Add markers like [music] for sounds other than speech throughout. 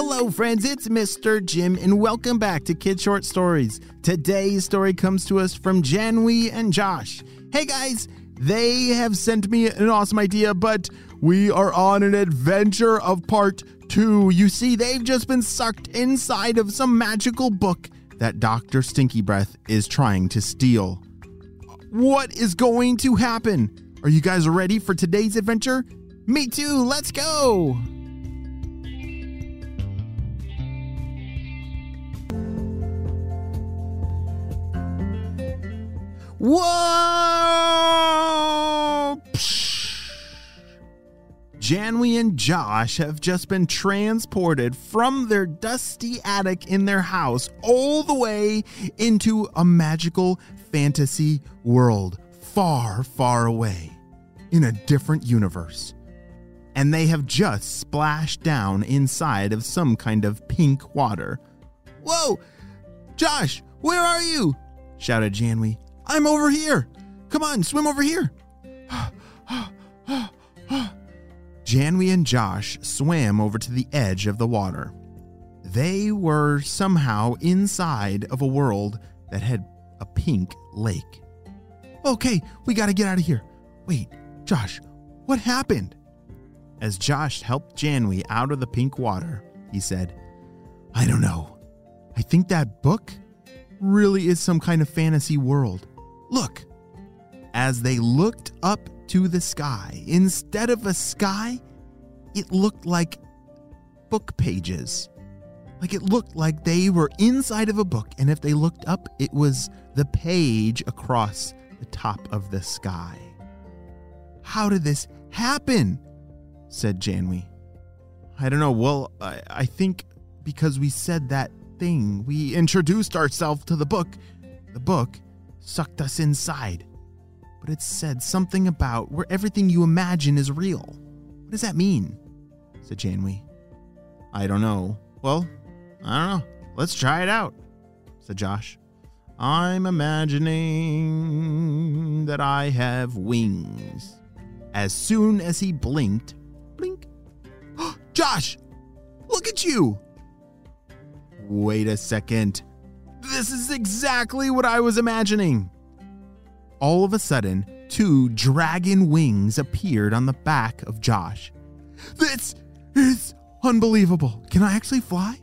Hello, friends, it's Mr. Jim, and welcome back to Kid Short Stories. Today's story comes to us from Janwy and Josh. Hey, guys, they have sent me an awesome idea, but we are on an adventure of part two. You see, they've just been sucked inside of some magical book that Dr. Stinky Breath is trying to steal. What is going to happen? Are you guys ready for today's adventure? Me too, let's go! Whoa! Janwy and Josh have just been transported from their dusty attic in their house all the way into a magical fantasy world far, far away in a different universe. And they have just splashed down inside of some kind of pink water. Whoa! Josh, where are you? shouted Janwy. I'm over here. Come on, swim over here. Janwy and Josh swam over to the edge of the water. They were somehow inside of a world that had a pink lake. Okay, we gotta get out of here. Wait, Josh, what happened? As Josh helped Janwy out of the pink water, he said, I don't know. I think that book really is some kind of fantasy world. Look. As they looked up to the sky, instead of a sky, it looked like book pages. Like it looked like they were inside of a book, and if they looked up, it was the page across the top of the sky. How did this happen? said Janwy. I don't know. Well, I, I think because we said that thing, we introduced ourselves to the book. The book sucked us inside. But it said something about where everything you imagine is real. What does that mean? said Janwy. I don't know. Well, I don't know. Let's try it out, said Josh. I'm imagining that I have wings. As soon as he blinked, blink. [gasps] Josh, look at you. Wait a second. This is exactly what I was imagining. All of a sudden, two dragon wings appeared on the back of Josh. This is unbelievable. Can I actually fly?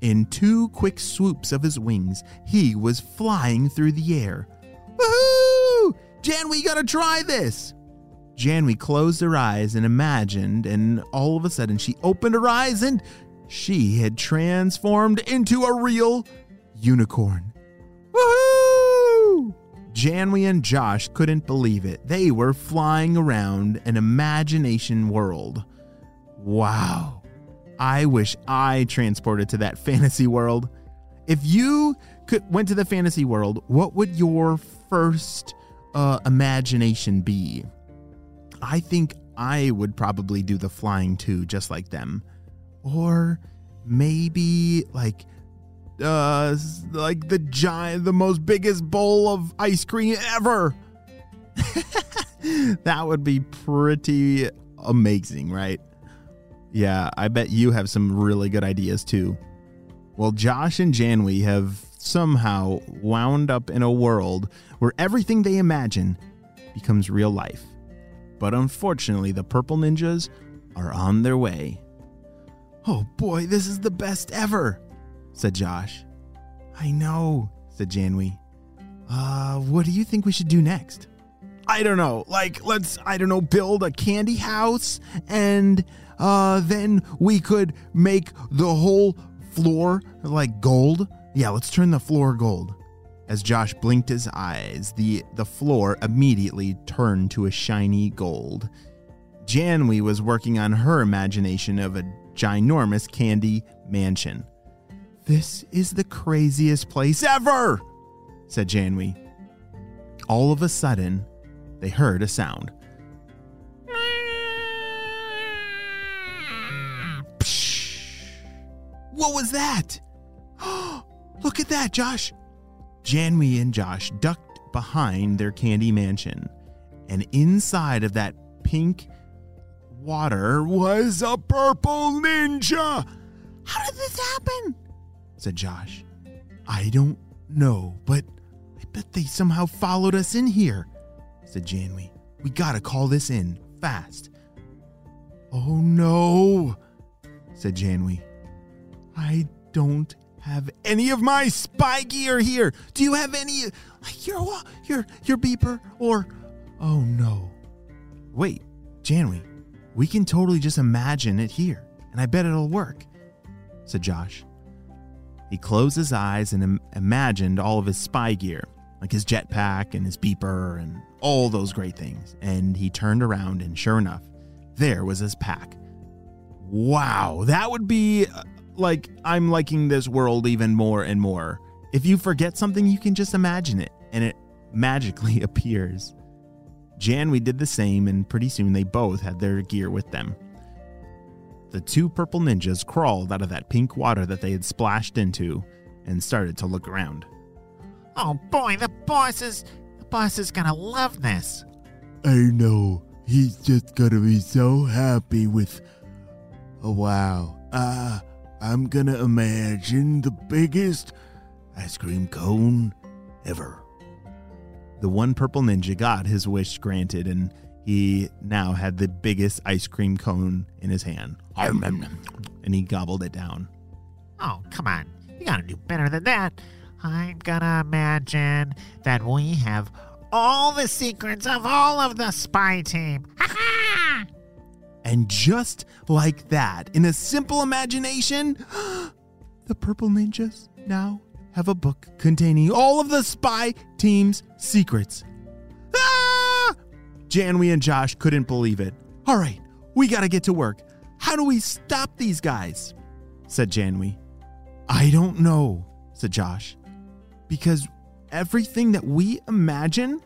In two quick swoops of his wings, he was flying through the air. Woohoo! Janwy, you gotta try this! Janwy closed her eyes and imagined, and all of a sudden she opened her eyes and she had transformed into a real unicorn. Woohoo! Janwy and Josh couldn't believe it. They were flying around an imagination world. Wow. I wish I transported to that [laughs] fantasy world. If you could went to the fantasy world, what would your first uh, imagination be? I think I would probably do the flying too, just like them. Or maybe like uh like the giant the most biggest bowl of ice cream ever. [laughs] That would be pretty amazing right? Yeah i bet you have some really good ideas too. Well josh and janwy have somehow wound up in a world where everything they imagine becomes real life. But unfortunately the purple ninjas are on their way. Oh boy this is the best ever said Josh. I know, said Janwy. Uh, what do you think we should do next? I don't know. Like, let's, I don't know, build a candy house and uh, then we could make the whole floor like gold. Yeah, let's turn the floor gold. As Josh blinked his eyes, the, the floor immediately turned to a shiny gold. Janwy was working on her imagination of a ginormous candy mansion. This is the craziest place ever, said Janwy. All of a sudden, they heard a sound. What was that? [gasps] Look at that, Josh. Janwy and Josh ducked behind their candy mansion, and inside of that pink water was a purple ninja. How did this happen? Said Josh. I don't know, but I bet they somehow followed us in here, said Janwy. We gotta call this in fast. Oh no, said Janwy. I don't have any of my spy gear here. Do you have any like your your your beeper or oh no. Wait, Janwy, we can totally just imagine it here, and I bet it'll work, said Josh. He closed his eyes and Im- imagined all of his spy gear, like his jetpack and his beeper and all those great things. And he turned around, and sure enough, there was his pack. Wow, that would be uh, like I'm liking this world even more and more. If you forget something, you can just imagine it, and it magically [laughs] appears. Janwy did the same, and pretty soon they both had their gear with them. The two purple ninjas crawled out of that pink water that they had splashed into and started to look around. Oh boy, the boss is the boss is gonna love this. I know. He's just gonna be so happy with. Oh, wow. Uh, I'm gonna imagine the biggest ice cream cone ever. The one purple ninja got his wish granted, and he now had the biggest ice cream cone in his hand. And he gobbled it down. Oh, come on. You gotta do better than that. I'm gonna imagine that we have all the secrets of all of the spy team. [laughs] Ha! And just like that, in a simple imagination, [gasps] the purple ninjas now have a book containing all of the spy team's secrets. Janwy and Josh couldn't believe it. All right, we gotta get to work. How do we stop these guys? said Janwy. I don't know, said Josh. Because everything that we imagine,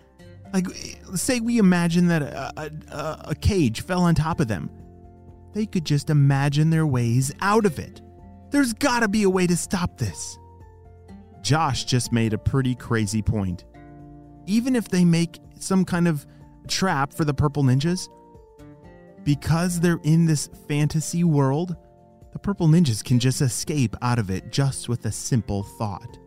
like, say we imagine that a, a, a cage fell on top of them, they could just imagine their ways out of it. There's gotta be a way to stop this. Josh just made a pretty crazy point. Even if they make some kind of trap for the purple ninjas, because they're in this fantasy world, the purple ninjas can just escape out of it just with a simple thought.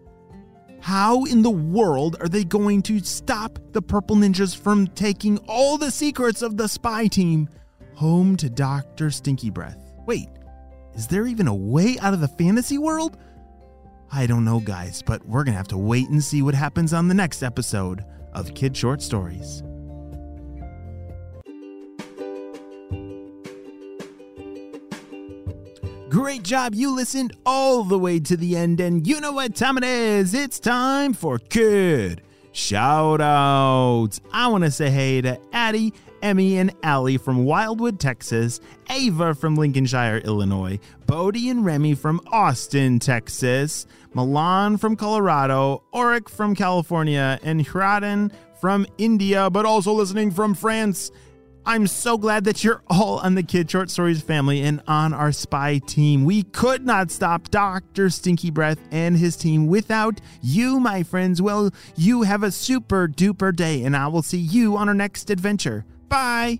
How in the world are they going to stop the purple ninjas from taking all the secrets of the spy team home to Dr. Stinky Breath? Wait, is there even a way out of the fantasy world? I don't know, guys, but we're gonna have to wait and see what happens on the next episode of Kid Short Stories. Great job. You listened all the way to the end, and you know what time it is. It's time for Kid Shout Outs. I want to say hey to Addie, Emmy, and Allie from Wildwood, Texas, Ava from Lincolnshire, Illinois, Bodie and Remy from Austin, Texas, Milan from Colorado, Oric from California, and Hraden from India, but also listening from France. I'm so glad that you're all on the Kid Short Stories family and on our spy team. We could not stop Dr. Stinky Breath and his team without you, my friends. Well, you have a super duper day, and I will see you on our next adventure. Bye.